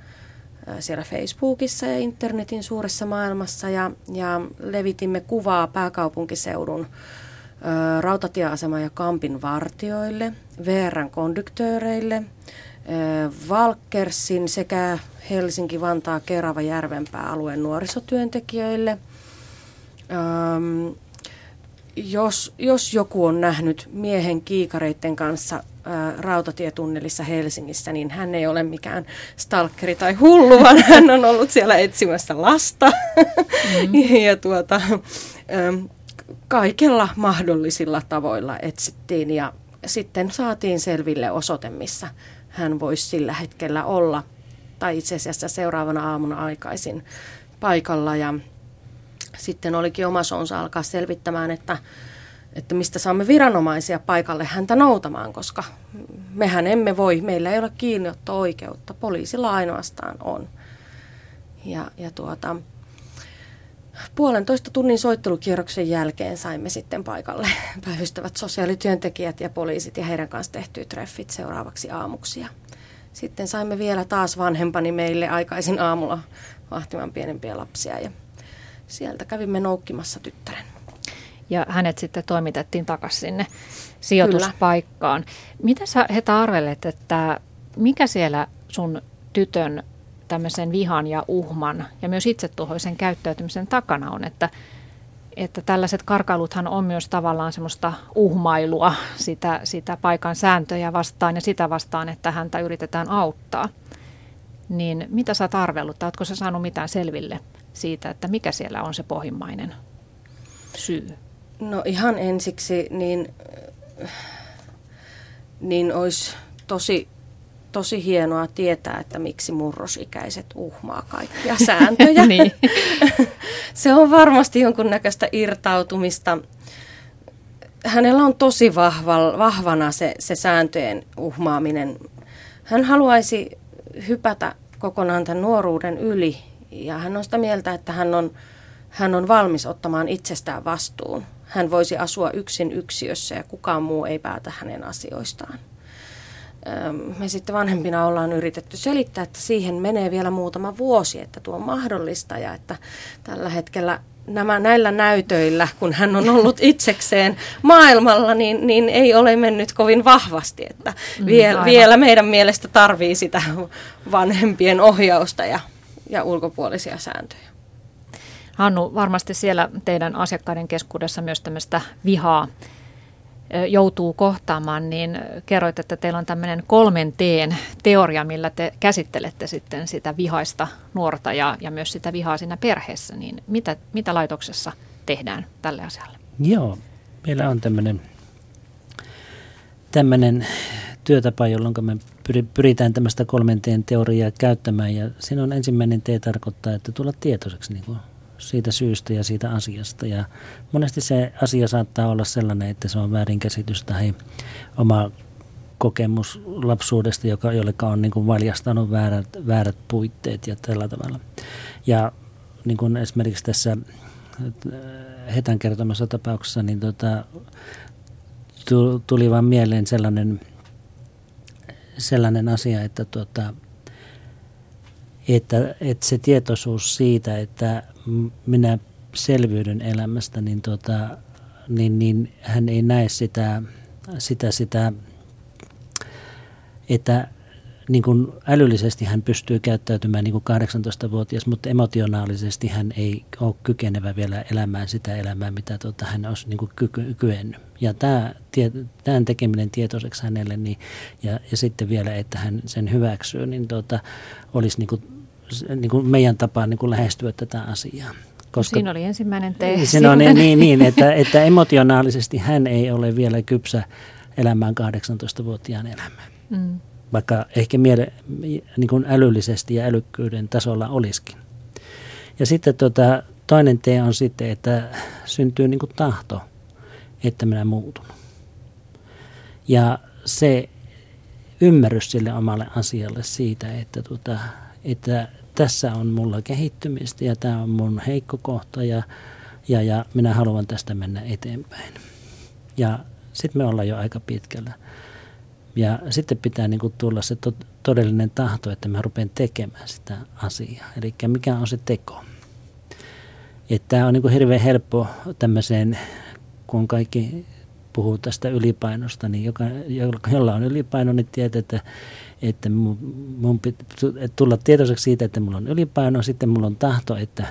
siellä Facebookissa ja internetin suuressa maailmassa ja, ja levitimme kuvaa pääkaupunkiseudun rautatieasema- ja kampin vartioille, VRn konduktööreille, Valkersin sekä Helsinki, Vantaa, Kerava, Järvenpää alueen nuorisotyöntekijöille. Jos, jos joku on nähnyt miehen kiikareiden kanssa rautatietunnelissa Helsingissä, niin hän ei ole mikään stalkeri tai hullu, vaan hän on ollut siellä etsimässä lasta. Mm. ja tuota, kaikella mahdollisilla tavoilla etsittiin ja sitten saatiin selville osoite, missä hän voisi sillä hetkellä olla. Tai itse asiassa seuraavana aamuna aikaisin paikalla ja sitten olikin oma sonsa alkaa selvittämään, että että mistä saamme viranomaisia paikalle häntä noutamaan, koska mehän emme voi, meillä ei ole kiinniotto-oikeutta, poliisilla ainoastaan on. Ja, ja tuota, puolentoista tunnin soittelukierroksen jälkeen saimme sitten paikalle päivystävät sosiaalityöntekijät ja poliisit ja heidän kanssa tehtyä treffit seuraavaksi aamuksi. Ja sitten saimme vielä taas vanhempani meille aikaisin aamulla vahtimaan pienempiä lapsia ja sieltä kävimme noukkimassa tyttären ja hänet sitten toimitettiin takaisin sinne sijoituspaikkaan. Kyllä. Mitä sä Heta arvelet, että mikä siellä sun tytön tämmöisen vihan ja uhman ja myös itsetuhoisen käyttäytymisen takana on, että, että tällaiset karkailuthan on myös tavallaan semmoista uhmailua sitä, sitä paikan sääntöjä vastaan ja sitä vastaan, että häntä yritetään auttaa. Niin mitä sä oot arvellut, tai ootko sä saanut mitään selville siitä, että mikä siellä on se pohjimmainen syy? No ihan ensiksi niin, niin olisi tosi, tosi hienoa tietää, että miksi murrosikäiset uhmaa kaikkia sääntöjä. niin. Se on varmasti jonkunnäköistä irtautumista. Hänellä on tosi vahva, vahvana se, se sääntöjen uhmaaminen. Hän haluaisi hypätä kokonaan tämän nuoruuden yli ja hän on sitä mieltä, että hän on, hän on valmis ottamaan itsestään vastuun hän voisi asua yksin yksiössä ja kukaan muu ei päätä hänen asioistaan. Me sitten vanhempina ollaan yritetty selittää, että siihen menee vielä muutama vuosi, että tuo on mahdollista ja että tällä hetkellä nämä näillä näytöillä, kun hän on ollut itsekseen maailmalla, niin, niin ei ole mennyt kovin vahvasti. Että mm, vie, vielä meidän mielestä tarvii sitä vanhempien ohjausta ja, ja ulkopuolisia sääntöjä. Hannu, varmasti siellä teidän asiakkaiden keskuudessa myös tämmöistä vihaa joutuu kohtaamaan, niin kerroit, että teillä on tämmöinen kolmen teen teoria, millä te käsittelette sitten sitä vihaista nuorta ja, ja myös sitä vihaa siinä perheessä. Niin mitä, mitä laitoksessa tehdään tälle asialle? Joo, meillä on tämmöinen, tämmöinen työtapa, jolloin me pyritään tämmöistä kolmen teen teoriaa käyttämään. Ja siinä on ensimmäinen tee tarkoittaa, että tulla tietoiseksi niin kuin siitä syystä ja siitä asiasta. Ja monesti se asia saattaa olla sellainen, että se on väärinkäsitys tai oma kokemus lapsuudesta, joka, jolleka on niin kuin valjastanut väärät, väärät puitteet ja tällä tavalla. Ja niin kuin esimerkiksi tässä äh, Hetän kertomassa tapauksessa, niin tota, tuli vaan mieleen sellainen, sellainen asia, että, tota, että, että se tietoisuus siitä, että minä selviydyn elämästä, niin, tota, niin, niin hän ei näe sitä, sitä, sitä että niin kuin älyllisesti hän pystyy käyttäytymään niin kuin 18-vuotias, mutta emotionaalisesti hän ei ole kykenevä vielä elämään sitä elämää, mitä tota, hän olisi niin kuin ky- kyennyt. Ja tämä, tämän tekeminen tietoiseksi hänelle niin, ja, ja sitten vielä, että hän sen hyväksyy, niin tota, olisi niin kuin niin kuin meidän tapaan niin kuin lähestyä tätä asiaa. Koska, Siinä oli ensimmäinen te. Se on niin, niin, niin että, että emotionaalisesti hän ei ole vielä kypsä elämään 18-vuotiaan elämään. Mm. Vaikka ehkä miele, niin kuin älyllisesti ja älykkyyden tasolla olisikin. Ja sitten tota, toinen tee on sitten, että syntyy niin kuin tahto, että minä muutun. Ja se ymmärrys sille omalle asialle siitä, että, tota, että tässä on mulla kehittymistä ja tämä on mun heikko kohta ja, ja, ja minä haluan tästä mennä eteenpäin. Ja sitten me ollaan jo aika pitkällä. Ja sitten pitää niin kuin tulla se to, todellinen tahto, että mä rupean tekemään sitä asiaa. Eli mikä on se teko. Tämä on niin kuin hirveän helppo tämmöiseen, kun kaikki puhuu tästä ylipainosta, niin joka, jolla on ylipaino, niin tietää, että että mun, pitää tulla tietoiseksi siitä, että mulla on ylipaino, sitten mulla on tahto, että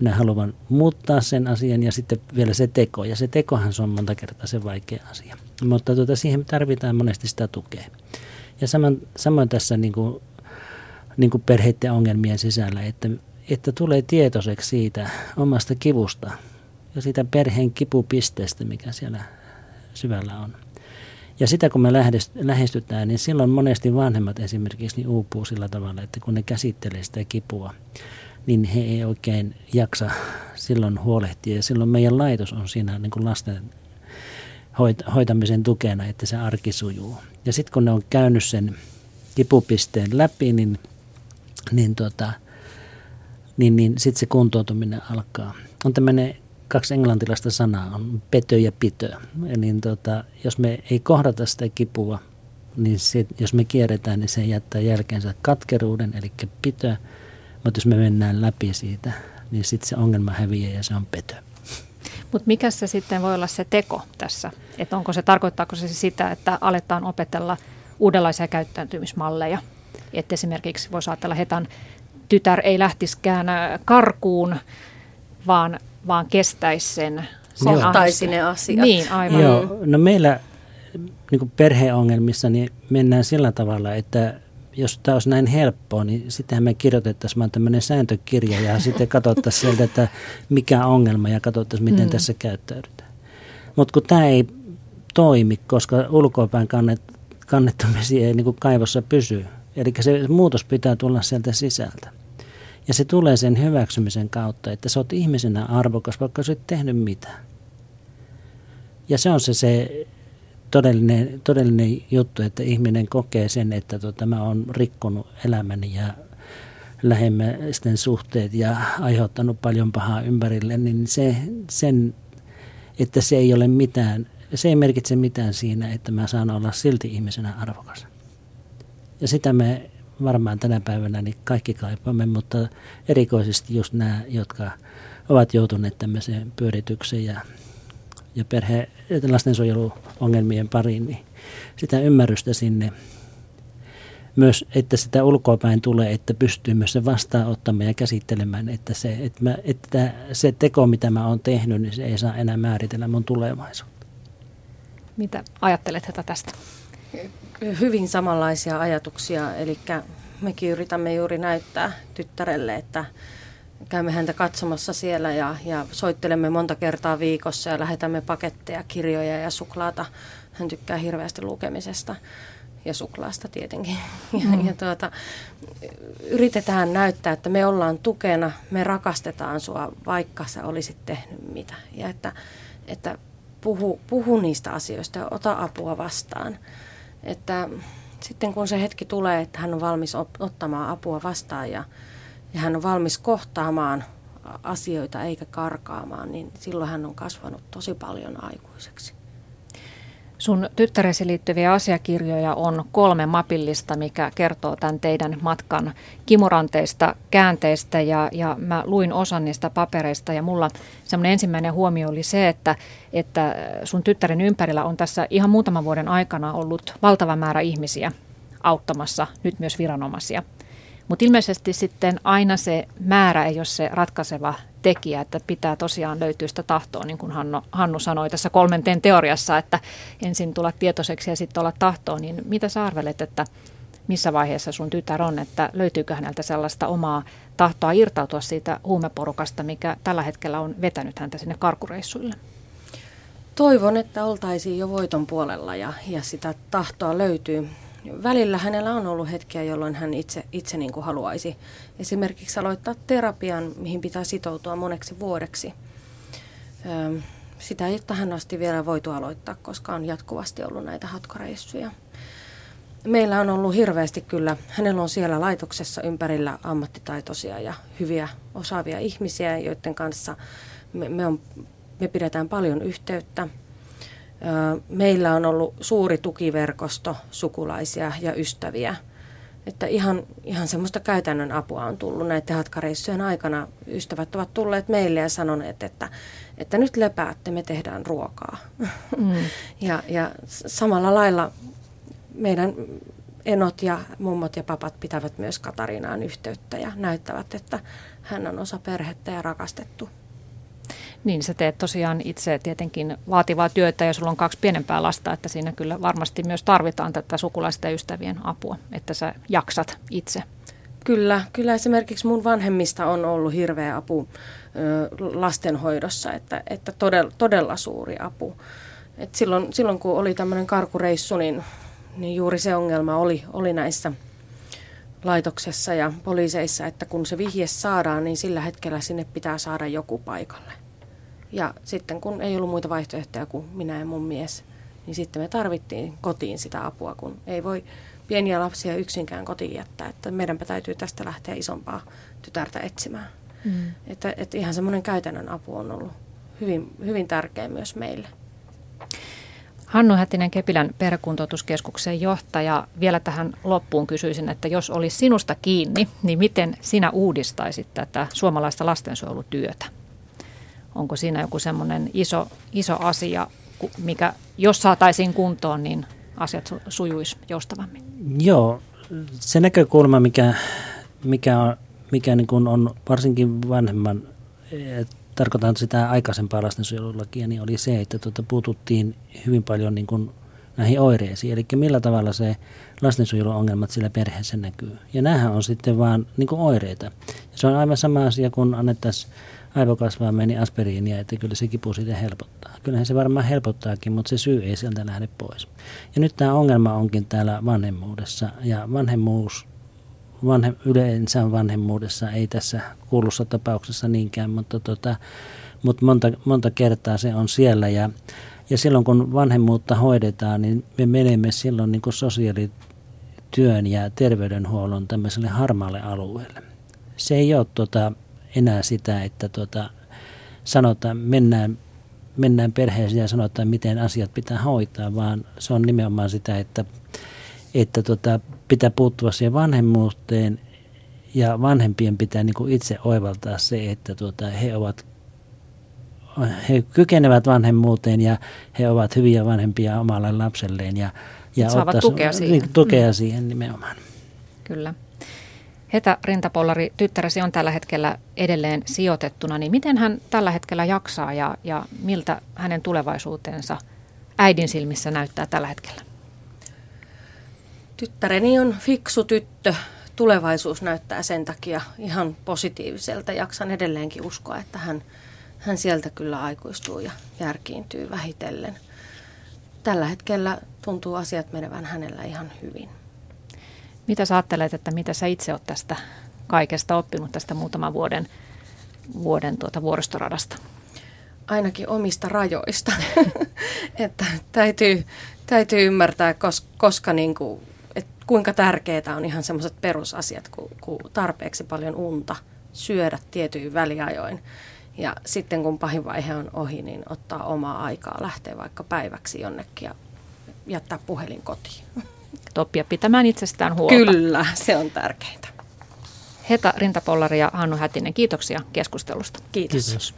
minä haluan muuttaa sen asian ja sitten vielä se teko. Ja se tekohan se on monta kertaa se vaikea asia. Mutta tuota, siihen tarvitaan monesti sitä tukea. Ja samoin, samoin tässä niin kuin, niin kuin perheiden ongelmien sisällä, että, että tulee tietoiseksi siitä omasta kivusta ja siitä perheen kipupisteestä, mikä siellä syvällä on. Ja sitä kun me lähestytään, niin silloin monesti vanhemmat esimerkiksi niin uupuu sillä tavalla, että kun ne käsittelee sitä kipua, niin he ei oikein jaksa silloin huolehtia. Ja silloin meidän laitos on siinä niin kuin lasten hoitamisen tukena, että se arki sujuu. Ja sitten kun ne on käynyt sen kipupisteen läpi, niin, niin, tota, niin, niin sitten se kuntoutuminen alkaa. On tämmöinen kaksi englantilaista sanaa on petö ja pitö. Niin tota, jos me ei kohdata sitä kipua, niin se, jos me kierretään, niin se jättää jälkeensä katkeruuden, eli pitö. Mutta jos me mennään läpi siitä, niin sitten se ongelma häviää ja se on petö. Mutta mikä se sitten voi olla se teko tässä? Että onko se, tarkoittaako se sitä, että aletaan opetella uudenlaisia käyttäytymismalleja? Että esimerkiksi voisi ajatella, hetan tytär ei lähtiskään karkuun, vaan vaan kestäisi sen. sen Ottaisi ne asiat. Niin, aivan. Joo, no meillä niin kuin perheongelmissa niin mennään sillä tavalla, että jos tämä olisi näin helppoa, niin sittenhän me kirjoitettaisiin vaan tämmöinen sääntökirja ja sitten katsottaisiin sieltä, että mikä on ongelma ja katsottaisiin, miten mm. tässä käyttäydytään. Mutta kun tämä ei toimi, koska ulkoapäin kannet, kannettomisia ei niin kuin kaivossa pysy. Eli se muutos pitää tulla sieltä sisältä. Ja se tulee sen hyväksymisen kautta, että sä oot ihmisenä arvokas, vaikka sä et tehnyt mitään. Ja se on se, se todellinen, todellinen juttu, että ihminen kokee sen, että tota, mä oon rikkonut elämäni ja lähemmäisten suhteet ja aiheuttanut paljon pahaa ympärille, niin se, sen, että se ei ole mitään, se ei merkitse mitään siinä, että mä saan olla silti ihmisenä arvokas. Ja sitä me varmaan tänä päivänä niin kaikki kaipaamme, mutta erikoisesti just nämä, jotka ovat joutuneet tämmöiseen pyöritykseen ja, ja perhe- lastensuojeluongelmien pariin, niin sitä ymmärrystä sinne myös, että sitä ulkoapäin tulee, että pystyy myös se vastaanottamaan ja käsittelemään, että se, että, mä, että se teko, mitä mä oon tehnyt, niin se ei saa enää määritellä mun tulevaisuutta. Mitä ajattelet että tästä? Hyvin samanlaisia ajatuksia, eli mekin yritämme juuri näyttää tyttärelle, että käymme häntä katsomassa siellä ja, ja soittelemme monta kertaa viikossa ja lähetämme paketteja, kirjoja ja suklaata. Hän tykkää hirveästi lukemisesta ja suklaasta tietenkin. Mm. Ja, ja tuota, yritetään näyttää, että me ollaan tukena, me rakastetaan sua, vaikka sä olisit tehnyt mitä. Ja että, että puhu, puhu niistä asioista ja ota apua vastaan. Että sitten kun se hetki tulee, että hän on valmis ottamaan apua vastaan ja, ja hän on valmis kohtaamaan asioita eikä karkaamaan, niin silloin hän on kasvanut tosi paljon aikuiseksi. Sun tyttäresi liittyviä asiakirjoja on kolme mapillista, mikä kertoo tämän teidän matkan kimuranteista, käänteistä ja, ja mä luin osan niistä papereista ja mulla semmoinen ensimmäinen huomio oli se, että, että sun tyttären ympärillä on tässä ihan muutaman vuoden aikana ollut valtava määrä ihmisiä auttamassa, nyt myös viranomaisia. Mutta ilmeisesti sitten aina se määrä ei ole se ratkaiseva tekijä, että pitää tosiaan löytyä sitä tahtoa, niin kuin Hannu, Hannu sanoi tässä kolmenteen teoriassa, että ensin tulla tietoiseksi ja sitten olla tahtoa, niin mitä sä arvelet, että missä vaiheessa sun tytär on, että löytyykö häneltä sellaista omaa tahtoa irtautua siitä huumeporukasta, mikä tällä hetkellä on vetänyt häntä sinne karkureissuille? Toivon, että oltaisiin jo voiton puolella ja, ja sitä tahtoa löytyy välillä hänellä on ollut hetkiä, jolloin hän itse, itse niin kuin haluaisi esimerkiksi aloittaa terapian, mihin pitää sitoutua moneksi vuodeksi. Sitä ei tähän asti vielä voitu aloittaa, koska on jatkuvasti ollut näitä hatkoreissuja. Meillä on ollut hirveästi kyllä, hänellä on siellä laitoksessa ympärillä ammattitaitoisia ja hyviä osaavia ihmisiä, joiden kanssa me, me, on, me pidetään paljon yhteyttä. Meillä on ollut suuri tukiverkosto sukulaisia ja ystäviä. Että ihan, ihan semmoista käytännön apua on tullut näiden hatkareissujen aikana. Ystävät ovat tulleet meille ja sanoneet, että, että nyt lepäätte, me tehdään ruokaa. Mm. ja, ja samalla lailla meidän enot ja mummot ja papat pitävät myös Katarinaan yhteyttä ja näyttävät, että hän on osa perhettä ja rakastettu. Niin, sä teet tosiaan itse tietenkin vaativaa työtä ja sulla on kaksi pienempää lasta, että siinä kyllä varmasti myös tarvitaan tätä sukulaisten ja ystävien apua, että sä jaksat itse. Kyllä, kyllä esimerkiksi mun vanhemmista on ollut hirveä apu lastenhoidossa, että, että todella, todella suuri apu. Et silloin, silloin kun oli tämmöinen karkureissu, niin, niin juuri se ongelma oli, oli näissä laitoksessa ja poliiseissa, että kun se vihje saadaan, niin sillä hetkellä sinne pitää saada joku paikalle. Ja sitten kun ei ollut muita vaihtoehtoja kuin minä ja mun mies, niin sitten me tarvittiin kotiin sitä apua, kun ei voi pieniä lapsia yksinkään kotiin jättää. Että meidänpä täytyy tästä lähteä isompaa tytärtä etsimään. Mm. Että, että ihan semmoinen käytännön apu on ollut hyvin, hyvin tärkeä myös meille. Hannu Hätinen Kepilän perhekuntoutuskeskuksen johtaja. Vielä tähän loppuun kysyisin, että jos olisi sinusta kiinni, niin miten sinä uudistaisit tätä suomalaista lastensuojelutyötä? Onko siinä joku semmoinen iso, iso asia, mikä jos saataisiin kuntoon, niin asiat sujuisi joustavammin? Joo, se näkökulma, mikä, mikä, on, mikä niin kuin on varsinkin vanhemman, tarkoitan sitä aikaisempaa lastensuojelulakia, niin oli se, että tuota, puututtiin hyvin paljon niin kuin näihin oireisiin. Eli millä tavalla se lastensuojeluongelmat sillä perheessä näkyy. Ja näähän on sitten vaan niin kuin oireita. Ja se on aivan sama asia, kun annettaisiin aivokasvaa meni aspiriinia, että kyllä se kipu siitä helpottaa. Kyllähän se varmaan helpottaakin, mutta se syy ei sieltä lähde pois. Ja nyt tämä ongelma onkin täällä vanhemmuudessa ja vanhemmuus vanhe, yleensä vanhemmuudessa ei tässä kuulussa tapauksessa niinkään, mutta, tota, mutta monta, monta kertaa se on siellä ja, ja silloin kun vanhemmuutta hoidetaan, niin me menemme silloin niin sosiaalityön ja terveydenhuollon tämmöiselle harmaalle alueelle. Se ei ole tota, enää sitä, että tuota, sanotaan, mennään, mennään perheeseen ja sanotaan, miten asiat pitää hoitaa, vaan se on nimenomaan sitä, että, että tuota, pitää puuttua siihen vanhemmuuteen ja vanhempien pitää niin kuin itse oivaltaa se, että tuota, he ovat he kykenevät vanhemmuuteen ja he ovat hyviä vanhempia omalle lapselleen. Ja, ja saavat ottais, tukea siihen. Tukea mm. siihen nimenomaan. Kyllä. Hetä Rintapollari, tyttäresi on tällä hetkellä edelleen sijoitettuna, niin miten hän tällä hetkellä jaksaa ja, ja miltä hänen tulevaisuutensa äidin silmissä näyttää tällä hetkellä? Tyttäreni on fiksu tyttö. Tulevaisuus näyttää sen takia ihan positiiviselta. Jaksan edelleenkin uskoa, että hän, hän sieltä kyllä aikuistuu ja järkiintyy vähitellen. Tällä hetkellä tuntuu asiat menevän hänellä ihan hyvin. Mitä sä ajattelet, että mitä sä itse oot tästä kaikesta oppinut tästä muutaman vuoden, vuoden tuota vuoristoradasta? Ainakin omista rajoista. että täytyy, täytyy ymmärtää, koska, koska niin kuin, että kuinka tärkeää on ihan semmoiset perusasiat kuin, kuin tarpeeksi paljon unta, syödä tietyin väliajoin. Ja sitten kun pahin vaihe on ohi, niin ottaa omaa aikaa, lähteä vaikka päiväksi jonnekin ja jättää puhelin kotiin. oppia pitämään itsestään huolta. Kyllä, se on tärkeintä. Heta Rintapollari ja Hannu Hätinen, kiitoksia keskustelusta. Kiitos. Kiitos.